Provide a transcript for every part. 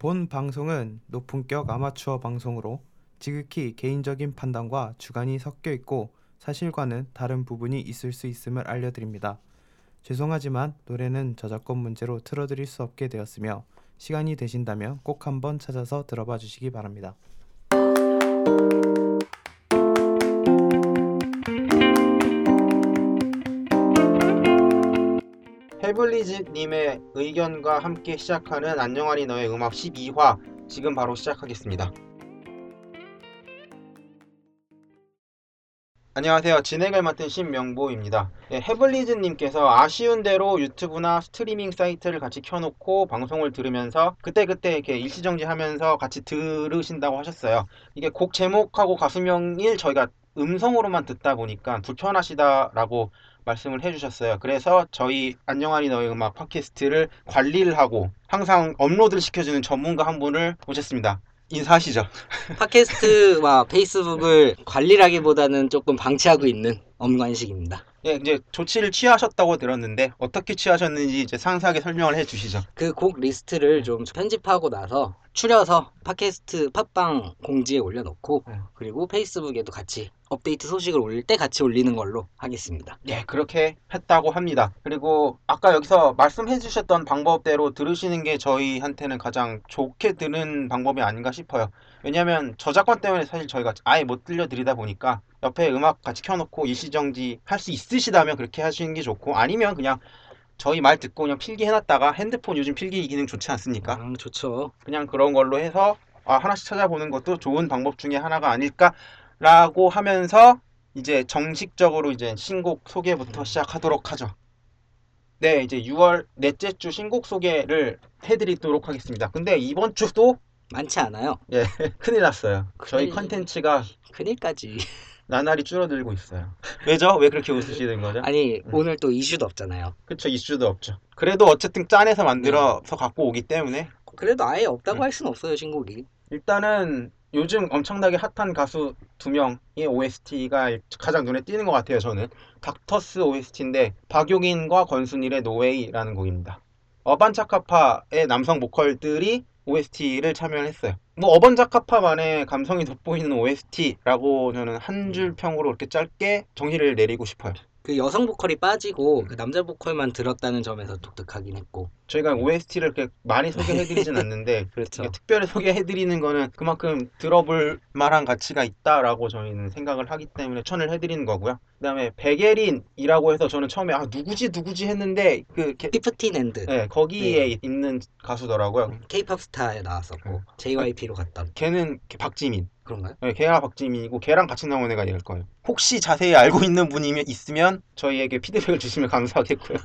본 방송은 높은격 아마추어 방송으로 지극히 개인적인 판단과 주관이 섞여 있고 사실과는 다른 부분이 있을 수 있음을 알려드립니다. 죄송하지만 노래는 저작권 문제로 틀어드릴 수 없게 되었으며 시간이 되신다면 꼭 한번 찾아서 들어봐 주시기 바랍니다. 헤블리즈님의 의견과 함께 시작하는 안녕하리 너의 음악 12화 지금 바로 시작하겠습니다. 안녕하세요. 진행을 맡은 신명보입니다. 네, 헤블리즈님께서 아쉬운 대로 유튜브나 스트리밍 사이트를 같이 켜놓고 방송을 들으면서 그때그때 이렇게 일시정지하면서 같이 들으신다고 하셨어요. 이게 곡 제목하고 가수명일 저희가 음성으로만 듣다 보니까 불편하시다라고 말씀을 해주셨어요. 그래서 저희 안녕하니 너의 음악 팟캐스트를 관리를 하고 항상 업로드를 시켜주는 전문가 한 분을 모셨습니다. 인사하시죠. 팟캐스트와 페이스북을 관리라기보다는 조금 방치하고 있는 엄관식입니다. 예, 이제 조치를 취하셨다고 들었는데 어떻게 취하셨는지 이제 상세하게 설명을 해주시죠. 그 곡 리스트를 좀 편집하고 나서 추려서 팟캐스트 팟빵 공지에 올려놓고 네. 그리고 페이스북에도 같이 업데이트 소식을 올릴 때 같이 올리는 걸로 하겠습니다. 예, 그렇게 했다고 합니다. 그리고 아까 여기서 말씀해 주셨던 방법대로 들으시는 게 저희한테는 가장 좋게 드는 방법이 아닌가 싶어요. 왜냐면 저작권 때문에 사실 저희가 아예 못 들려드리다 보니까 옆에 음악 같이 켜놓고 일시정지 할 수 있으시다면 그렇게 하시는 게 좋고 아니면 그냥 저희 말 듣고 그냥 필기 해놨다가 핸드폰 요즘 필기 기능 좋지 않습니까? 아, 좋죠. 그냥 그런 걸로 해서 아, 하나씩 찾아보는 것도 좋은 방법 중에 하나가 아닐까라고 하면서 이제 정식적으로 이제 신곡 소개부터 시작하도록 하죠. 네, 이제 6월 넷째 주 신곡 소개를 해드리도록 하겠습니다. 근데 이번 주도 많지 않아요. 예, 큰일 났어요. 저희 큰일. 컨텐츠가 큰일까지. 나날이 줄어들고 있어요. 왜죠? 왜 그렇게 웃으시는 거죠? 아니 오늘 또 이슈도 없잖아요. 그쵸, 이슈도 없죠. 그래도 어쨌든 짠해서 만들어서 갖고 오기 때문에 그래도 아예 없다고 음. 할 수는 없어요 신곡이. 일단은 요즘 엄청나게 핫한 가수 두 명의 OST가 가장 눈에 띄는 것 같아요, 저는. 닥터스 OST인데 박용인과 권순일의 No Way라는 곡입니다. 어반자카파의 남성 보컬들이 OST를 참여를 했어요. 뭐 어반자카파만의 감성이 돋보이는 OST라고 저는 한 줄 평으로 이렇게 짧게 정리를 내리고 싶어요. 그 여성 보컬이 빠지고 그 남자 보컬만 들었다는 점에서 독특하긴 했고. 저희가 OST를 그렇게 많이 소개해드리진 않는데 그렇죠. 이게 특별히 소개해드리는 거는 그만큼 들어볼 만한 가치가 있다라고 저희는 생각을 하기 때문에 추천을 해드리는 거고요. 그 다음에 백예린이라고 해서 저는 처음에 아 누구지 누구지 했는데 그 게- Fifteen And. 네, 거기에 있는 가수더라고요. K-pop 스타에 나왔었고 JYP로 갔던 걔는 박지민. 그런가요? 네, 걔가 박지민이고 걔랑 같이 나온 애가 이럴 거예요. 혹시 자세히 알고 있는 분이 있으면 저희에게 피드백을 주시면 감사하겠고요.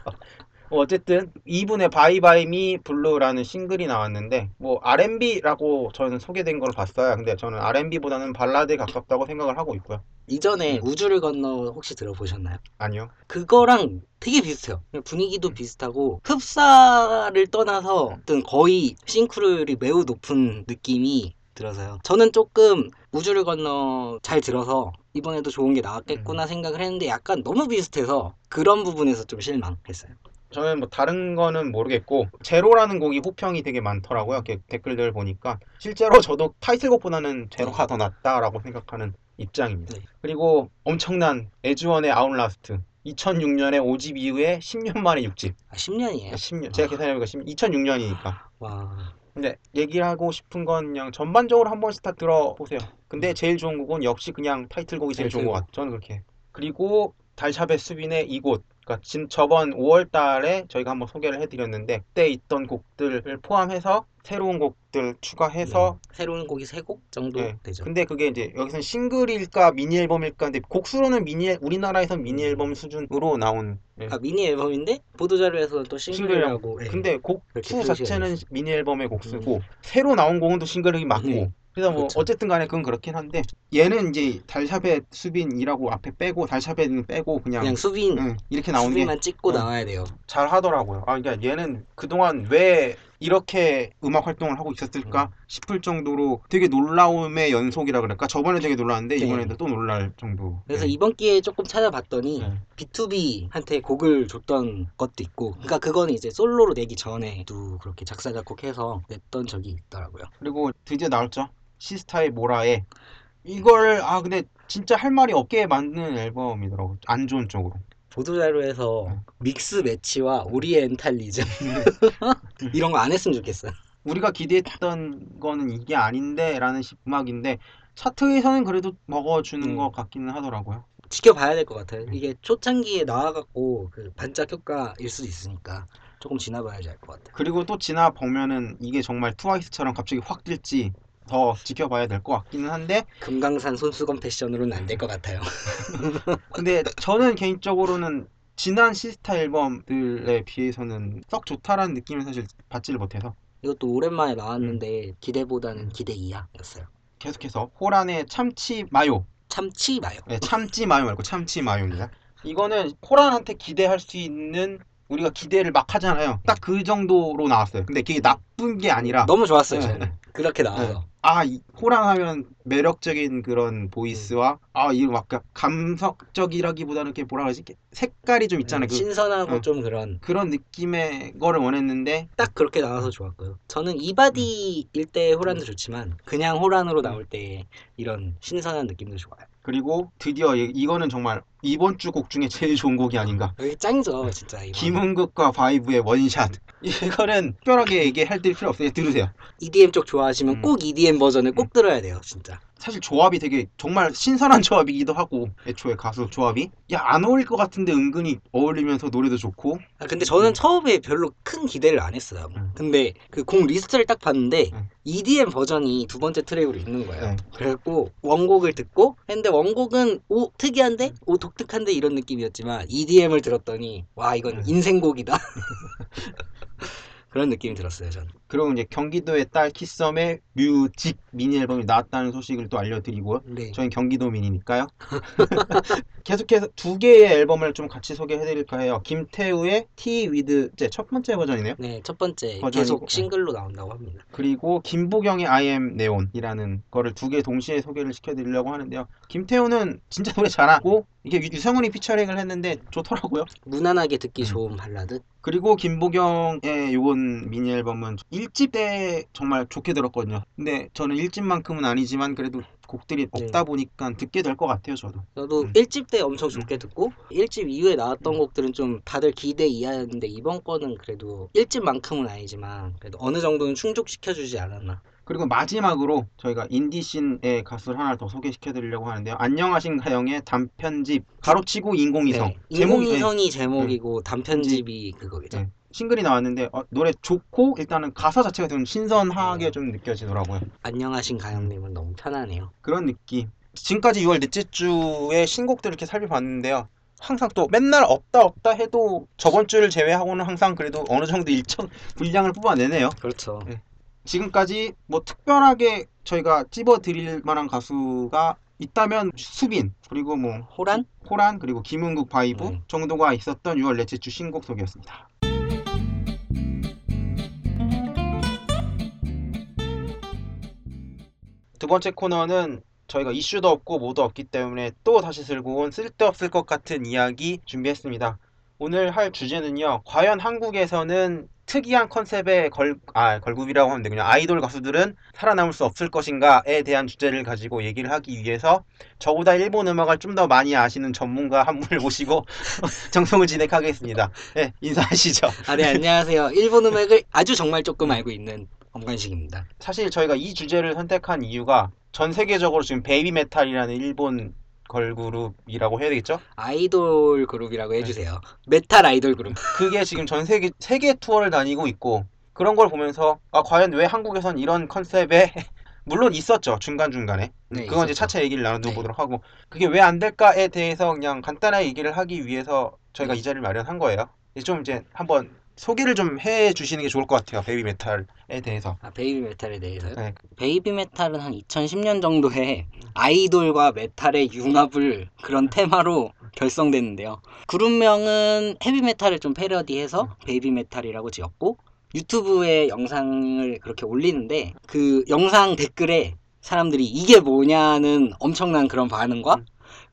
뭐 어쨌든 이분의 Bye Bye My Blue라는 싱글이 나왔는데 뭐 R&B라고 저는 소개된 걸 봤어요. 근데 저는 R&B보다는 발라드에 가깝다고 생각을 하고 있고요. 이전에 우주를 건너 혹시 들어보셨나요? 아니요. 그거랑 되게 비슷해요. 분위기도 비슷하고 흡사를 떠나서 어떤 거의 싱크로율이 매우 높은 느낌이 들어서요. 저는 조금 우주를 건너 잘 들어서 이번에도 좋은 게 나왔겠구나 생각을 했는데 약간 너무 비슷해서 그런 부분에서 좀 실망했어요. 저는 뭐 다른 거는 모르겠고 제로라는 곡이 호평이 되게 많더라고요. 댓글들 보니까 실제로 저도 타이틀곡보다는 제로가 더 낫다라고 생각하는 입장입니다. 네. 그리고 엄청난 에즈원의 Outlast 2006년에 5집 이후에 10년 만에 6집. 아, 10년이에요. 10년. 제가 계산해보니까 2006년이니까. 와. 근데 얘기를 하고 싶은 건 그냥 전반적으로 한 번씩 다 들어보세요. 근데 제일 좋은 곡은 역시 그냥 타이틀곡이 제일 좋은 것 같아요. 저는 그렇게. 그리고 달샤벳 수빈의 이곳. 그러니까 진 저번 5월 달에 저희가 한번 소개를 해드렸는데 그때 있던 곡들을 포함해서 새로운 곡들 추가해서 네. 새로운 곡이 3곡 정도 네. 되죠. 근데 그게 이제 여기서는 싱글일까 미니 앨범일까 근데 곡수로는 미니 우리나라에선 미니 앨범 수준으로 나온 예. 아 미니 앨범인데 보도 자료에서는 또 싱글이라고 네. 근데 곡 그렇게 수 표시가 자체는 미니 앨범의 곡수고 음. 새로 나온 곡은 또 싱글이 맞고 네. 그래서 뭐 그렇죠. 어쨌든 간에 그건 그렇긴 한데 얘는 이제 달샤벳 수빈이라고 앞에 빼고 달샤벳은 빼고 그냥, 그냥 수빈 응, 이렇게 나오는 게 수빈만 찍고 어. 나와야 돼요. 잘 하더라고요. 아, 그러니까 얘는 그동안 왜 이렇게 음악 활동을 하고 있었을까 음. 싶을 정도로 되게 놀라움의 연속이라 그럴까 저번에 되게 놀랐는데 네. 이번에도 또 놀랄 정도 그래서 네. 이번 기회에 조금 찾아봤더니 네. B2B한테 곡을 줬던 것도 있고 그러니까 그거는 이제 솔로로 내기 전에도 그렇게 작사 작곡해서 냈던 적이 있더라고요. 그리고 드디어 나왔죠 시스타의 모라에 이걸 아 근데 진짜 할 말이 없게 만드는 앨범이더라고 안 좋은 쪽으로 보도자료에서 네. 믹스 매치와 오리엔탈리즘 이런 거 안 했으면 좋겠어요. 우리가 기대했던 거는 이게 아닌데 라는 시- 음악인데 차트에서는 그래도 먹어주는 음. 것 같기는 하더라고요 지켜봐야 될 것 같아요. 이게 초창기에 나와갖고 그 반짝 효과일 수도 있으니까 조금 지나봐야지 알 것 같아요. 그리고 또 지나 보면은 이게 정말 트와이스처럼 갑자기 확 뜰지 더 지켜봐야 될 것 같기는 한데 금강산 손수건 패션으로는 안 될 것 같아요. 근데 저는 개인적으로는 지난 시스타 앨범들에 비해서는 썩 좋다라는 느낌을 사실 받지를 못해서 이것도 오랜만에 나왔는데 기대보다는 기대 이하였어요. 계속해서 호란의 참치 마요 참치 마요. 네, 참치 마요 말고 참치 마요입니다 이거는 호란한테 기대할 수 있는 우리가 기대를 막 하잖아요 딱 그 정도로 나왔어요 근데 그게 나쁜 게 아니라 너무 좋았어요. 네. 저는. 그렇게 나와서. 아, 이 호란 하면 매력적인 그런 보이스와 아, 이거 막 감성적이라기보다는 이렇게 뭐라 그러지? 색깔이 좀 있잖아요. 그, 신선하고 어. 좀 그런 그런 느낌의 거를 원했는데 딱 그렇게 나와서 좋았고요. 저는 이바디일 때 호란도 좋지만 그냥 호란으로 나올 때 이런 신선한 느낌도 좋아요. 그리고 드디어 이- 이거는 정말 이번 주 곡 중에 제일 좋은 곡이 아닌가. 여기 짱이죠, 진짜 이거. 김은국과 바이브의 원샷. 이거는 특별하게 얘기할 필요 없어요. 들으세요. EDM 쪽 좋아하시면 음. 꼭 EDM 버전을 꼭 들어야 돼요, 진짜. 사실 조합이 되게 정말 신선한 조합이기도 하고 애초에 가수 조합이 야 안 어울릴 것 같은데 은근히 어울리면서 노래도 좋고 아, 근데 저는 처음에 별로 큰 기대를 안 했어요. 음. 근데 그 곡 리스트를 딱 봤는데 음. EDM 버전이 두 번째 트랙으로 있는 거예요. 네. 그래갖고 원곡을 듣고 했는데 원곡은 오 특이한데 오 독특한데 이런 느낌이었지만 EDM을 들었더니 와 이건 음. 인생곡이다. 그런 느낌이 들었어요, 저는. 그리고 이제 경기도의 딸 키썸의 뮤직 미니 앨범이 나왔다는 소식을 또 알려드리고요. 네. 저희는 경기도민이니까요. 계속해서 두 개의 앨범을 좀 같이 소개해드릴까 해요. 김태우의 T with 이제 첫 번째 버전이네요. 네, 첫 번째 버전이고, 계속 싱글로 나온다고 합니다. 그리고 김보경의 I am 네온이라는 거를 두 개 동시에 소개를 시켜드리려고 하는데요. 김태우는 진짜 노래 잘하고 이게 유- 유성훈이 피처링을 했는데 좋더라고요. 무난하게 듣기 음. 좋은 발라드. 그리고 김보경의 요번 미니 앨범은 1 집때 정말 좋게 들었거든요. 근데 저는 1집만큼은 아니지만 그래도 곡들이 네. 없다 보니까 듣게 될 것 같아요, 저도. 저도 음. 1집 때 엄청 좋게 듣고 1집 이후에 나왔던 곡들은 좀 다들 기대 이하였는데 이번 거는 그래도 1집만큼은 아니지만 그래도 어느 정도는 충족시켜주지 않았나. 그리고 마지막으로 저희가 인디씬의 가수를 하나 더 소개시켜 드리려고 하는데요. 안녕하신가영의 단편집 가로치고 인공위성. 네, 인공위성이 제목이고 단편집이 그거겠죠. 네. 싱글이 나왔는데 어, 노래 좋고 일단은 가사 자체가 좀 신선하게 네. 좀 느껴지더라고요. 안녕하신 가영님은 너무 편하네요. 그런 느낌. 지금까지 6월 넷째 주의 신곡들을 이렇게 살펴봤는데요. 항상 또 맨날 없다 없다 해도 저번 주를 제외하고는 항상 그래도 어느 정도 일정 분량을 뽑아내네요. 그렇죠. 네. 지금까지 뭐 특별하게 저희가 찝어 드릴 만한 가수가 있다면 수빈 그리고 뭐 호란? 호란 그리고 김은국 바이브 음. 정도가 있었던 6월 넷째 주 신곡 소개였습니다. 두 번째 코너는 저희가 이슈도 없고 뭐도 없기 때문에 또 다시 들고 온 쓸데없을 것 같은 이야기 준비했습니다. 오늘 할 주제는요. 과연 한국에서는 특이한 컨셉의 걸, 아, 걸그룹이라고 하면 되군요. 아이돌 가수들은 살아남을 수 없을 것인가에 대한 주제를 가지고 얘기를 하기 위해서 저보다 일본 음악을 좀 더 많이 아시는 전문가 한 분을 모시고 정성을 진행하겠습니다. 네, 인사하시죠. 아, 네, 안녕하세요. 일본 음악을 아주 정말 조금 알고 있는 엄관식입니다. 사실 저희가 이 주제를 선택한 이유가 전 세계적으로 지금 베이비 메탈이라는 일본 걸그룹이라고 해야 되겠죠? 아이돌 그룹이라고 해주세요. 메탈 아이돌 그룹. 그게 지금 전 세계 세계 투어를 다니고 있고 그런 걸 보면서 아 과연 왜 한국에선 이런 컨셉에 물론 있었죠 중간 중간에 네, 그건 이제 있었죠. 차차 얘기를 나눠 네. 보도록 하고 그게 왜 안 될까에 대해서 그냥 간단하게 얘기를 하기 위해서 저희가 이 자리를 마련한 거예요. 이제 좀 이제 한번 소개를 좀 해 주시는 게 좋을 것 같아요 베이비 메탈에 대해서. 아, 베이비 메탈에 대해서요? 네. 베이비 메탈은 한 2010년 정도에 아이돌과 메탈의 융합을 그런 테마로 결성됐는데요. 그룹명은 헤비 메탈을 좀 패러디해서 베이비 메탈이라고 지었고 유튜브에 영상을 그렇게 올리는데 그 영상 댓글에 사람들이 이게 뭐냐는 엄청난 그런 반응과 음.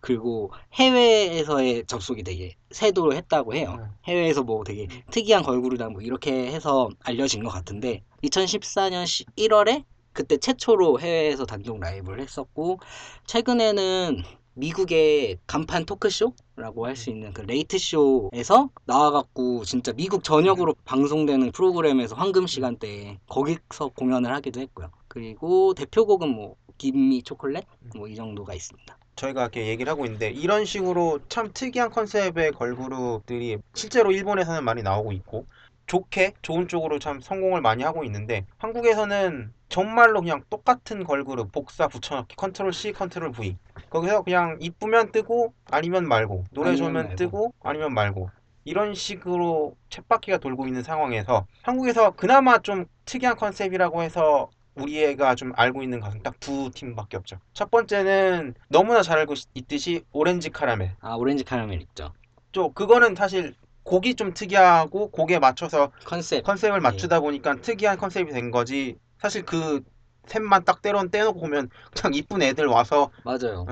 그리고 해외에서의 접속이 되게 쇄도를 했다고 해요. 음. 해외에서 뭐 되게 특이한 걸그룹이다 뭐 이렇게 해서 알려진 것 같은데 2014년 1월에 그때 최초로 해외에서 단독 라이브를 했었고 최근에는 미국의 간판 토크쇼라고 할 수 있는 그 Late Show에서 나와갖고 진짜 미국 전역으로 방송되는 프로그램에서 황금 시간대에 거기서 공연을 하기도 했고요. 그리고 대표곡은 뭐 Gimme Chocolate 뭐 이 정도가 있습니다. 저희가 이렇게 얘기를 하고 있는데 이런 식으로 참 특이한 컨셉의 걸그룹들이 실제로 일본에서는 많이 나오고 있고 좋게 좋은 쪽으로 참 성공을 많이 하고 있는데 한국에서는 정말로 그냥 똑같은 걸그룹 복사 붙여넣기 컨트롤 C 컨트롤 V 거기서 그냥 이쁘면 뜨고 아니면 말고 노래 좋으면. 뜨고 아니면 말고 이런 식으로 쳇바퀴가 돌고 있는 상황에서 한국에서 그나마 좀 특이한 컨셉이라고 해서 우리가 좀 알고 있는 것은 딱 두 팀밖에 없죠. 첫 번째는 너무나 잘 알고 있듯이 오렌지 카라멜. 아 오렌지 카라멜 있죠. 좀 그거는 사실 곡이 좀 특이하고 곡에 맞춰서 컨셉. 컨셉을 네. 맞추다 보니까 특이한 컨셉이 된 거지. 사실 그 셋만 딱 때론 떼놓고 보면 그냥 이쁜 애들 와서 맞아요.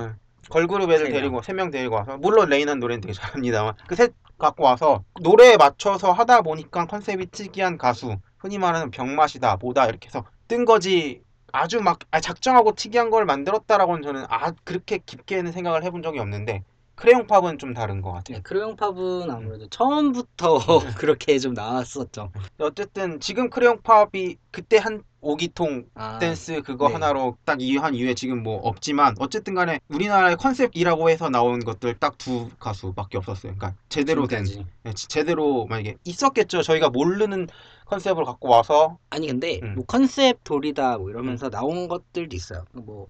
걸그룹 애들 세 명. 데리고 세 명 데리고 와서 물론 레이나는 노래는 되게 잘합니다만 그 셋 갖고 와서 노래에 맞춰서 하다 보니까 컨셉이 특이한 가수 흔히 말하는 병맛이다 뭐다 이렇게 해서 뜬 거지 아주 막 아, 작정하고 특이한 걸 만들었다라고는 저는 아 그렇게 깊게는 생각을 해본 적이 없는데 크레용 팝은 좀 다른 것 같아요. 네, 크레용 팝은 아무래도 처음부터 그렇게 좀 나왔었죠. 어쨌든 지금 크레용 팝이 그때 한 오기통 아, 댄스 그거 네. 하나로 딱 유행한 이후에 지금 뭐 없지만 어쨌든 간에 우리나라의 컨셉이라고 해서 나온 것들 딱 두 가수밖에 없었어요. 그러니까 제대로 된. 네, 지- 제대로 만약에 있었겠죠. 저희가 모르는 컨셉을 갖고 와서 아니 근데 음. 뭐 컨셉 돌이다 뭐 이러면서 나온 것들도 있어요. 뭐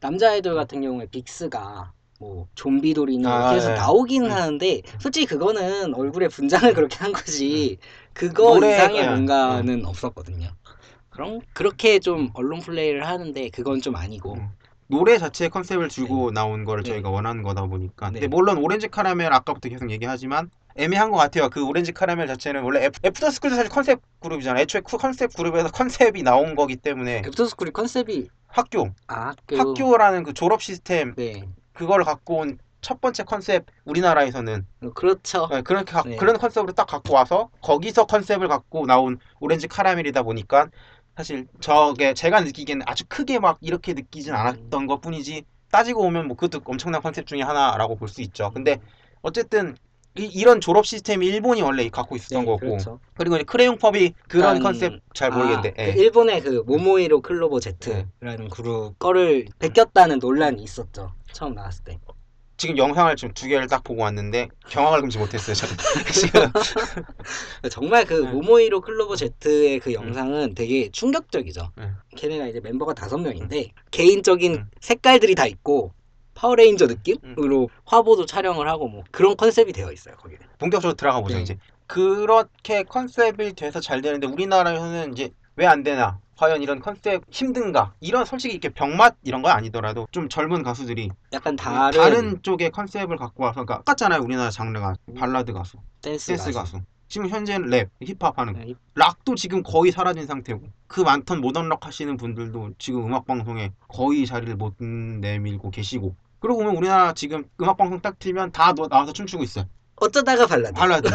남자 아이돌 같은 경우에 빅스가 뭐 좀비 돌이나 아, 해서 예. 나오긴 음. 하는데 솔직히 그거는 얼굴에 분장을 그렇게 한 거지 그거 노래, 이상의 예. 뭔가는 없었거든요. 그럼 그렇게 좀 언론 플레이를 하는데 그건 좀 아니고 음. 노래 자체의 컨셉을 주고 나온 거를 네. 저희가 원하는 거다 보니까 네. 근데 물론 오렌지 카라멜 아까부터 계속 얘기하지만 애매한 것 같아요. 그 오렌지 카라멜 자체는 원래 애프- 애프터스쿨도 사실 컨셉 그룹이잖아 요. 애초에 쿠- 컨셉 그룹에서 컨셉이 나온 거기 때문에 애프터스쿨이 컨셉이 학교 아 학교 학교라는 그 졸업 시스템 네 그걸 갖고 온 첫 번째 컨셉 우리나라에서는 그렇죠. 네, 그렇게 가- 네. 그런 컨셉으로 딱 갖고 와서 거기서 컨셉을 갖고 나온 오렌지 카라멜이다 보니까 사실 저게 제가 느끼기에는 아주 크게 막 이렇게 느끼진 않았던 것 뿐이지 따지고 보면 뭐 그것도 엄청난 컨셉 중에 하나라고 볼 수 있죠. 근데 어쨌든 이, 런 졸업 시스템이 일본이 원래 갖고 있었던 네, 거고 그렇죠. 그리고 이제 크레용팝이 그런 약간- 컨셉 잘 모르겠는데 아, 예. 그 일본의 그 모모이로 클로버 Z라는 그룹 거를 베꼈다는 논란이 있었죠. 처음 나왔을 때. 지금 영상을 지금 두 개를 딱 보고 왔는데 경악을 금치 못했어요 저는 지금 정말 그 네. 모모이로 클로버 Z의 그 영상은 되게 충격적이죠. 네. 걔네가 이제 멤버가 다섯 명인데 개인적인 음. 색깔들이 다 있고 파워레인저 느낌으로 화보도 촬영을 하고 뭐 그런 컨셉이 되어 있어요 거기는. 본격적으로 들어가 보죠 네. 이제 그렇게 컨셉이 돼서 잘 되는데 우리나라에서는 이제 왜 안 되나 과연 이런 컨셉 힘든가 이런 솔직히 이렇게 병맛 이런 거 아니더라도 좀 젊은 가수들이 약간 다른, 다른 쪽의 컨셉을 갖고 와서 그러니까 똑같잖아요 우리나라 장르가 음. 발라드 가수 댄스, 댄스 가수. 가수 지금 현재는 랩 힙합 하는 거 네, 락도 지금 거의 사라진 상태고 그 많던 모던 락 하시는 분들도 지금 음악 방송에 거의 자리를 못 내밀고 계시고 그러고 보면 우리나라 지금 음악 방송 딱 틀면 다 너- 나와서 춤추고 있어요 어쩌다가 발라드. 발라드.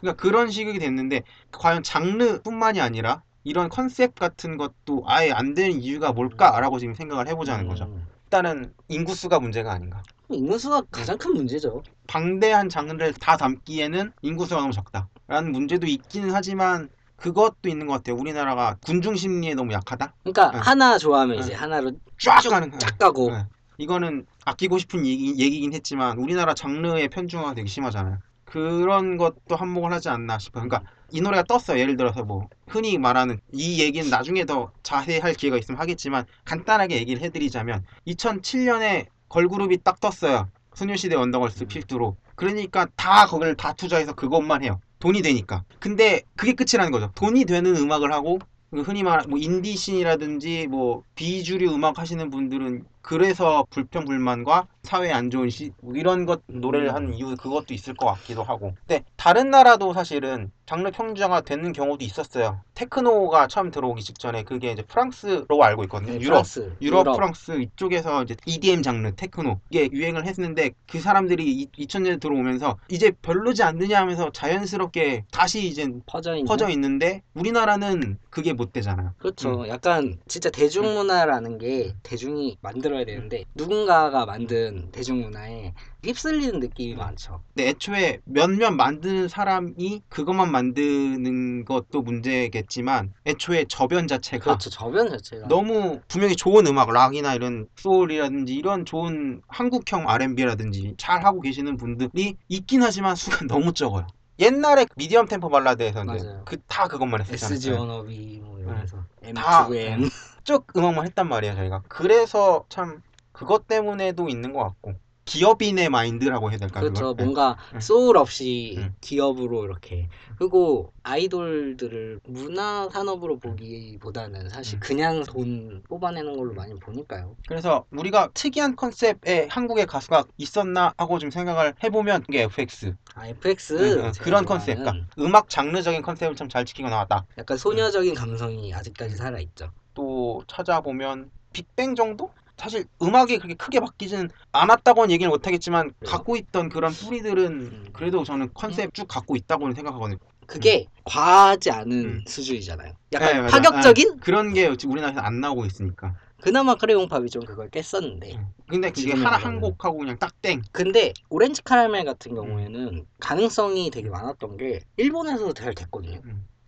그러니까 그런 식이 됐는데 과연 장르뿐만이 아니라 이런 컨셉 같은 것도 아예 안 되는 이유가 뭘까라고 지금 생각을 해보자는 거죠. 음. 일단은 인구수가 문제가 아닌가. 인구수가 가장 큰 문제죠. 방대한 장르를 다 담기에는 인구수가 너무 적다라는 문제도 있기는 하지만 그것도 있는 것 같아요. 우리나라가 군중 심리에 너무 약하다. 그러니까 네. 하나 좋아하면 네. 이제 하나로 쫙쭉 가는. 쫙 가고 네. 이거는 아끼고 싶은 얘기, 얘기 긴 했지만 우리나라 장르의 편중화가 되게 심하잖아요. 그런 것도 한몫을 하지 않나 싶어요. 그러니까 이 노래가 떴어요. 예를 들어서 뭐 흔히 말하는 이 얘기는 나중에 더 자세히 할 기회가 있으면 하겠지만 간단하게 얘기를 해드리자면 2007년에 걸그룹이 딱 떴어요. 소녀시대 원더걸스 음. 필두로. 그러니까 다 거기를 다 투자해서 그것만 해요. 돈이 되니까. 근데 그게 끝이라는 거죠. 돈이 되는 음악을 하고 그 흔히 말하는 뭐 인디씬이라든지 뭐 비주류 음악 하시는 분들은 그래서 불평 불만과 사회에 안 좋은 시 이런 것 노래를 음. 하는 이유 그것도 있을 것 같기도 하고. 근데 다른 나라도 사실은 장르 평준화가 되는 경우도 있었어요. 테크노가 처음 들어오기 직전에 그게 이제 프랑스로 알고 있거든요. 네, 유럽 프랑스, 유럽, 프랑스 이쪽에서 이제 EDM 장르, 테크노 이게 유행을 했는데 그 사람들이 2000년에 들어오면서 이제 별로지 않느냐 하면서 자연스럽게 다시 이제 퍼져 있는 퍼져 있는데 우리나라는 그게 못 되잖아요. 그렇죠. 약간 진짜 대중문화라는 게 대중이 만들 어야 되는데 누군가가 만든 대중문화에 휩쓸리는 느낌이 많죠. 근데 애초에 몇몇 만드는 사람이 그것만 만드는 것도 문제겠지만 애초에 저변 자체가 그렇죠. 저변 자체가 너무 분명히 좋은 음악, 락이나 이런 소울이라든지 이런 좋은 한국형 R&B라든지 잘 하고 계시는 분들이 있긴 하지만 수가 너무 적어요. 옛날에 미디엄 템포 발라드에서는 맞아요. 그다 그것만 했었잖아요. SG 워너비 뭐 이러면서 다, M2M 쭉 음악만 했단 말이에요, 저희가. 그래서 참 그것 때문에도 있는 것 같고 기업인의 마인드라고 해야 될까 그렇죠. 그걸? 뭔가 응. 소울 없이 응. 기업으로 이렇게 그리고 아이돌들을 문화 산업으로 보기보다는 사실 응. 그냥 돈 뽑아내는 걸로 많이 보니까요. 그래서 우리가 특이한 컨셉의 한국의 가수가 있었나 하고 좀 생각을 해보면 이게 FX 아 FX 응, 응, 제가 그런 좋아하는 컨셉, 그러니까 음악 장르적인 컨셉을 참 잘 지키고 나왔다. 약간 소녀적인 감성이 아직까지 살아 있죠. 또 찾아보면 빅뱅 정도? 사실 음악이 그렇게 크게 바뀌지는 않았다고는 얘기를 못하겠지만 그래요? 갖고 있던 그런 뿌리들은 음. 그래도 저는 컨셉 쭉 갖고 있다고는 생각하거든요. 그게 과하지 않은 음. 수준이잖아요. 네, 약간 맞아. 파격적인? 네, 그런 게 우리나라에서 안 나오고 있으니까. 그나마 크레용팝이 좀 그걸 깼었는데 음. 근데 그게 하나 안 한. 곡하고 그냥 딱 땡. 근데 오렌지 카라멜 같은 경우에는 가능성이 되게 많았던 게 일본에서도 잘 됐거든요.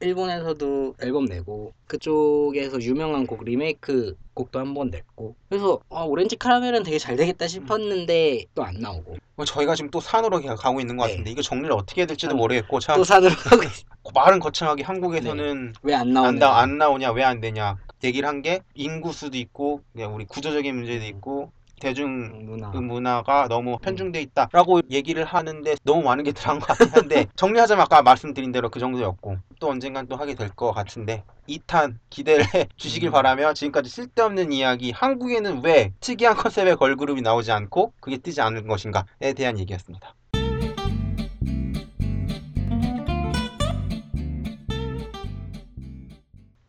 음. 일본에서도 앨범 내고 그쪽에서 유명한 곡 리메이크 곡도 한 번 냈고 그래서 아, 오렌지 카라멜은 되게 잘 되겠다 싶었는데 또 안 나오고 뭐 저희가 지금 또 산으로 가- 가고 있는 것 네. 같은데 이거 정리를 어떻게 해야 될지도 산. 모르겠고 참 또 산으로 가고. 말은 거창하게 한국에서는 왜안 안, 나오냐? 나, 안 나오냐 왜 안 되냐 얘기를 한 게 인구수도 있고 그냥 우리 구조적인 문제도 있고 대중 문화. 그 문화 가 너무 편중돼 있다라고 얘기를 하는데 너무 많은 게 들어간 것 같긴 한데 정리하자면 아까 말씀드린 대로 그 정도였고 또 언젠간 또 하게 될 것 같은데 2탄 기대를 해 주시길 음. 바라며 지금까지 쓸데없는 이야기 한국에는 왜 특이한 컨셉의 걸그룹이 나오지 않고 그게 뜨지 않은 것인가에 대한 얘기였습니다.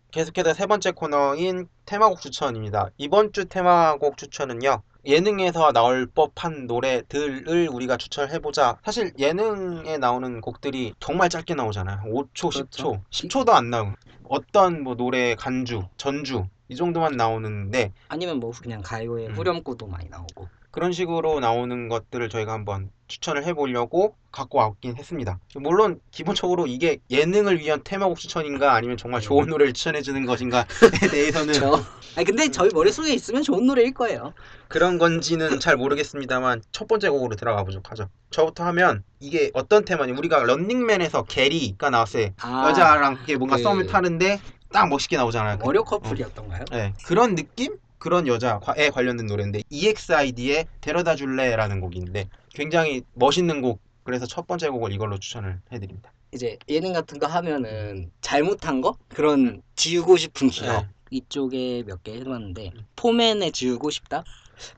계속해서 세 번째 코너인 테마곡 추천입니다. 이번 주 테마곡 추천은요. 예능에서 나올 법한 노래들을 우리가 추천해보자. 사실 예능에 나오는 곡들이 정말 짧게 나오잖아요. 5초, 그렇죠. 10초, 10초도 안 나오고. 어떤 뭐 노래 간주, 전주 이 정도만 나오는데 아니면 뭐 그냥 가요의 음. 후렴구도 많이 나오고 그런 식으로 나오는 것들을 저희가 한번 추천을 해보려고 갖고 왔긴 했습니다. 물론 기본적으로 이게 예능을 위한 테마곡 추천인가 아니면 정말 네. 좋은 노래를 추천해주는 것인가에 대해서는 저 아니 근데 저희 머릿속에 있으면 좋은 노래일 거예요. 그런 건지는 잘 모르겠습니다만 첫 번째 곡으로 들어가 보도록 하죠. 저부터 하면 이게 어떤 테마냐 우리가 런닝맨에서 게리가 나왔어요. 아, 여자랑 그게 뭔가 그- 썸을 타는데 딱 멋있게 나오잖아요. 그- 월요 커플이었던가요? 네, 그런 느낌? 그런 여자에 관련된 노래인데 EXID의 데려다 줄래라는 곡인데 굉장히 멋있는 곡 그래서 첫 번째 곡을 이걸로 추천을 해드립니다. 이제 예능 같은 거 하면은 잘못한 거 그런 지우고 싶은 기억 네. 이쪽에 몇 개 해봤는데 포맨에 지우고 싶다.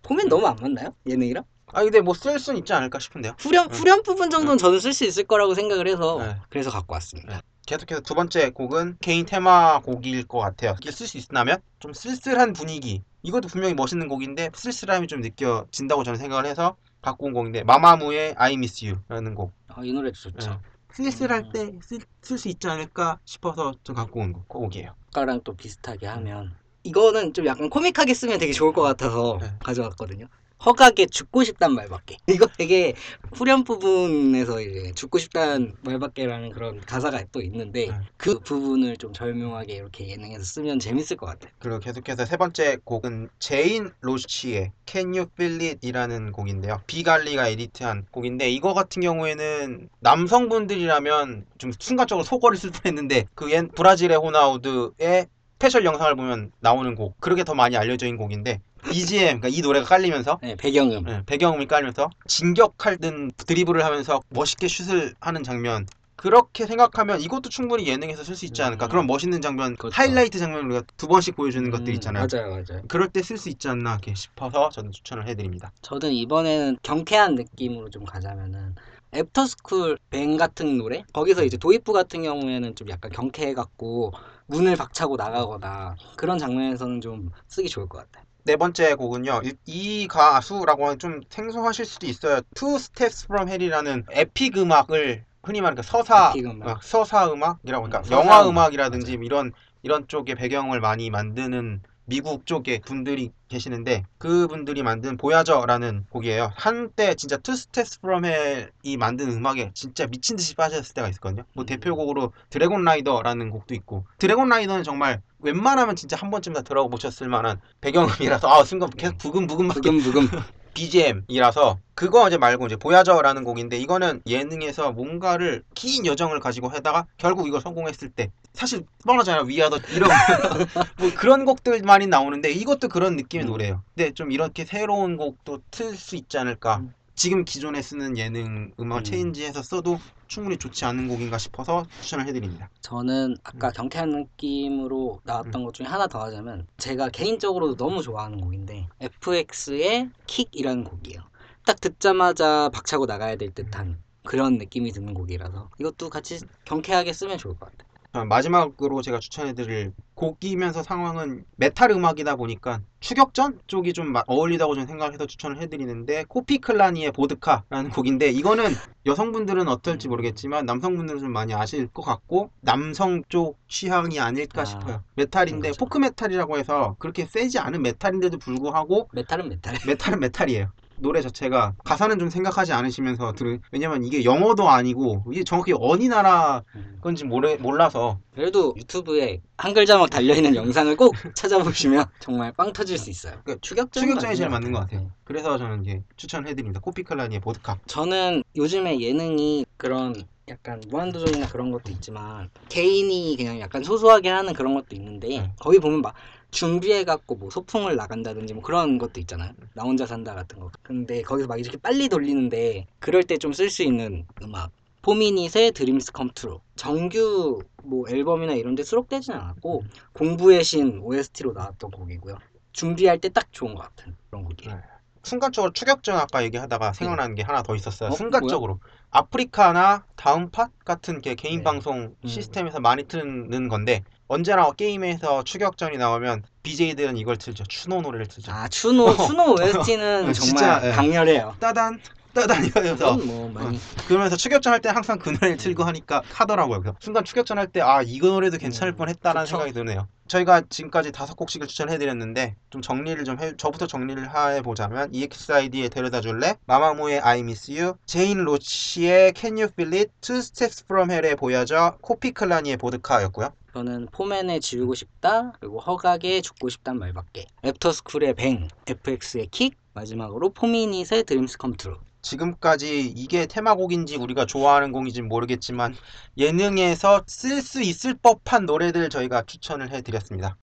포맨 너무 안 맞나요? 예능이랑? 아 근데 뭐쓸 수는 있지 않을까 싶은데요. 후렴 네. 후렴 부분 정도는 저는 쓸 수 있을 거라고 생각을 해서 네. 그래서 갖고 왔습니다. 계속해서 두 번째 곡은 개인 테마 곡일 것 같아요. 이게 쓸 수 있다면 좀 쓸쓸한 분위기. 이것도 분명히 멋있는 곡인데 쓸쓸함이 좀 느껴진다고 저는 생각을 해서 갖고 온 곡인데 마마무의 I Miss You라는 곡. 아, 이 노래도 좋죠. 네. 쓸쓸할 음. 때쓸 수 있지 않을까 싶어서 좀 갖고 온 곡, 곡이에요. 아까랑 또 비슷하게 하면 이거는 좀 약간 코믹하게 쓰면 되게 좋을 것 같아서 네. 가져왔거든요. 허각에 죽고 싶단 말밖에. 이거 되게 후렴 부분에서 이제 죽고 싶단 말밖에라는 그런 가사가 또 있는데 네. 그 부분을 좀 절묘하게 이렇게 예능에서 쓰면 재밌을 것 같아요. 그리고 계속해서 세 번째 곡은 제인 로치의 Can You Feel It 이라는 곡인데요. 비갈리가 edit한 곡인데 이거 같은 경우에는 남성분들이라면 좀 순간적으로 속어를 쓸 뻔했는데 그 옛 브라질의 호나우드의 스페셜 영상을 보면 나오는 곡 그렇게 더 많이 알려져 있는 곡인데 BGM 그러니까 이 노래가 깔리면서 네, 배경음. 예, 배경음이 깔면서 진격할 듯 드리블을 하면서 멋있게 슛을 하는 장면 그렇게 생각하면 이것도 충분히 예능에서 쓸 수 있지 않을까 음. 그런 멋있는 장면 그렇죠. 하이라이트 장면을 우리가 두 번씩 보여주는 것들 음, 있잖아요 맞아요, 맞아요. 그럴 때 쓸 수 있지 않나 이렇게 싶어서 저는 추천을 해드립니다 저는 이번에는 경쾌한 느낌으로 좀 가자면은 애프터스쿨 뱅 같은 노래 거기서 이제 도입부 같은 경우에는 좀 약간 경쾌해 갖고 문을 박차고 나가거나 그런 장면에서는 좀 쓰기 좋을 것 같아요. 네 번째 곡은요. 이, 이 가수라고 하면 좀 생소하실 수도 있어요. Two Steps From Hell이라는 epic 음악을 흔히 말하는 그 서사 음악. 어, 서사 음악이라고 그러니까 음, 영화 음악. 음악이라든지 이런 이런 쪽의 배경을 많이 만드는 미국 쪽의 분들이 계시는데 그분들이 만든 Voyager라는 곡이에요. 한때 진짜 Steps From Hell이 만든 음악에 진짜 미친 듯이 빠졌을 때가 있었거든요. 뭐 음. 대표곡으로 Dragon Rider라는 곡도 있고 Dragon Rider는 정말 웬만하면 진짜 한 번쯤 다 들어보셨을 만한 배경음이라서 아 순간 계속 브금브금 막 브금브금 BGM이라서 그거 이제 말고 이제 Voyager라는 곡인데 이거는 예능에서 뭔가를 긴 여정을 가지고 하다가 결국 이걸 성공했을 때 사실 뻔하잖아요 위아더 이런 뭐 그런 곡들만이 나오는데 이것도 그런 느낌의 음. 노래예요. 근데 좀 이렇게 새로운 곡도 틀 수 있지 않을까. 음. 지금 기존에 쓰는 예능 음악을 음. 체인지해서 써도 충분히 좋지 않은 곡인가 싶어서 추천을 해드립니다. 저는 아까 음. 경쾌한 느낌으로 나왔던 것 중에 하나 더 하자면 제가 개인적으로 너무 좋아하는 곡인데 FX의 킥이라는 곡이에요. 딱 듣자마자 박차고 나가야 될 듯한 그런 느낌이 드는 곡이라서 이것도 같이 경쾌하게 쓰면 좋을 것 같아요. 자, 마지막으로 제가 추천해드릴 곡이면서 상황은 메탈 음악이다 보니까 추격전 쪽이 좀 마- 어울리다고 저는 생각해서 추천을 해드리는데 코피클라니의 보드카라는 곡인데 이거는 여성분들은 어떨지 모르겠지만 남성분들은 좀 많이 아실 것 같고 남성 쪽 취향이 아닐까 아, 싶어요. 메탈인데 그런 거죠. 포크 메탈이라고 해서 그렇게 세지 않은 메탈인데도 불구하고 메탈은 메탈. 메탈은 메탈이에요. 노래 자체가 가사는 좀 생각하지 않으시면서 들으 왜냐면 이게 영어도 아니고 이게 정확히 어디 나라 음. 건지 모르, 몰라서 그래도 유튜브에 한글 자막 달려있는 영상을 꼭 찾아보시면 정말 빵 터질 수 있어요. 그 추격전 추격전이 제일 맞는 것 같아요. 그래서 저는 이제 추천해드립니다. 코피클라니의 보드카. 저는 요즘에 예능이 그런 약간 무한도전이나 그런 것도 있지만 개인이 그냥 약간 소소하게 하는 그런 것도 있는데 네. 거기 보면 막 준비해갖고 뭐 소풍을 나간다든지 뭐 그런 것도 있잖아요. 나 혼자 산다 같은 거. 근데 거기서 막 이렇게 빨리 돌리는데 그럴 때 좀 쓸 수 있는 음악. 포미닛의 Dreams Come True. 정규 뭐 앨범이나 이런 데 수록되진 않았고 공부의 신 OST로 나왔던 곡이고요. 준비할 때 딱 좋은 것 같은 그런 곡이에요. 네. 순간적으로 추격전 아까 얘기하다가 생각나는 게 하나 더 있었어요. 어? 순간적으로 아프리카나 다음 팟 같은 게 개인 네. 방송 음. 시스템에서 많이 트는 건데 언제나 게임에서 추격전이 나오면 BJ들은 이걸 틀죠. 추노 노래를 틀죠. 아 추노 추노 OST는 어, 진짜, 정말 예. 강렬해요. 따단 그건 뭐 많이 그러면서 추격전 할 때 항상 그 노래를 틀고 하니까 하더라고요. 그래서 순간 추격전 할 때 아 이거 노래도 괜찮을 음, 뻔했다라는 그쵸. 생각이 드네요. 저희가 지금까지 다섯 곡씩을 추천해드렸는데 좀 정리를 좀 해, 저부터 정리를 해보자면 EXID의 데려다 줄래, 마마무의 I Miss You, 제인 로치의 Can You Feel It, Two Steps From Hell의 보여져, 코피클라니의 보드카였고요. 저는 포맨의 지우고 싶다 그리고 허각의 죽고 싶단 말밖에 애프터스쿨의 Bang FX의 킥 마지막으로 포미닛의 Dreams Come True 지금까지 이게 테마곡인지 우리가 좋아하는 곡인지 모르겠지만 예능에서 쓸 수 있을 법한 노래들 저희가 추천을 해드렸습니다.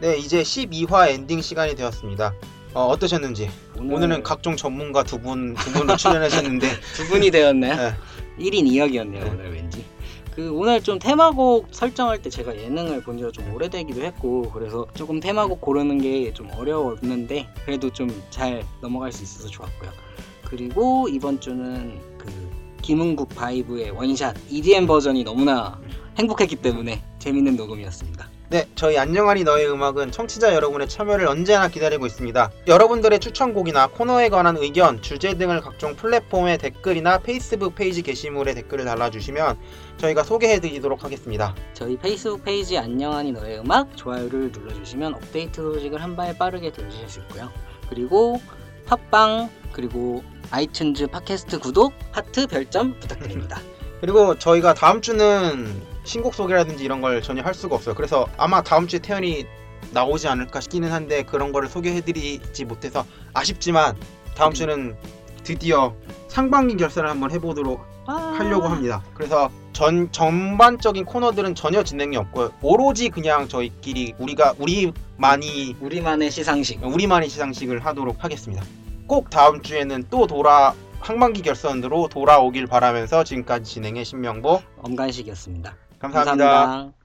네, 이제 12화 엔딩 시간이 되었습니다. 어, 어떠셨는지 오늘 오늘은 각종 전문가 두 분 두 분도 출연하셨는데 두 분이 되었나요? 네. 1인 2역이었네요 오늘 왠지 그 오늘 좀 테마곡 설정할 때 제가 예능을 본 지가 좀 오래되기도 했고 그래서 조금 테마곡 고르는 게 좀 어려웠는데 그래도 좀 잘 넘어갈 수 있어서 좋았고요. 그리고 이번 주는 그 김은국 바이브의 원샷 EDM 버전이 너무나 행복했기 때문에 재밌는 녹음이었습니다 네, 저희 안녕하니 너의 음악은 청취자 여러분의 참여를 언제나 기다리고 있습니다. 여러분들의 추천곡이나 코너에 관한 의견, 주제 등을 각종 플랫폼의 댓글이나 페이스북 페이지 게시물에 댓글을 달아주시면 저희가 소개해드리도록 하겠습니다. 저희 페이스북 페이지 안녕하니 너의 음악 좋아요를 눌러주시면 업데이트 소식을 한 발 빠르게 들으실 수 있고요. 그리고 팟빵 그리고 아이튠즈 팟캐스트 구독 하트 별점 부탁드립니다. 그리고 저희가 다음 주는 신곡 소개라든지 이런 걸 전혀 할 수가 없어요. 그래서 아마 다음 주에 태연이 나오지 않을까 싶기는 한데 그런 거를 소개해드리지 못해서 아쉽지만 다음 네. 주는 드디어 상반기 결산을 한번 해보도록 아. 하려고 합니다. 그래서 전 전반적인 코너들은 전혀 진행이 없고 오로지 그냥 저희끼리 우리가 우리만이 우리만의 시상식 우리만의 시상식을 하도록 하겠습니다. 꼭 다음 주에는 또 돌아 항만기 결선으로 돌아오길 바라면서 지금까지 진행해 신명보 엄간식이었습니다. 감사합니다. 감사합니다.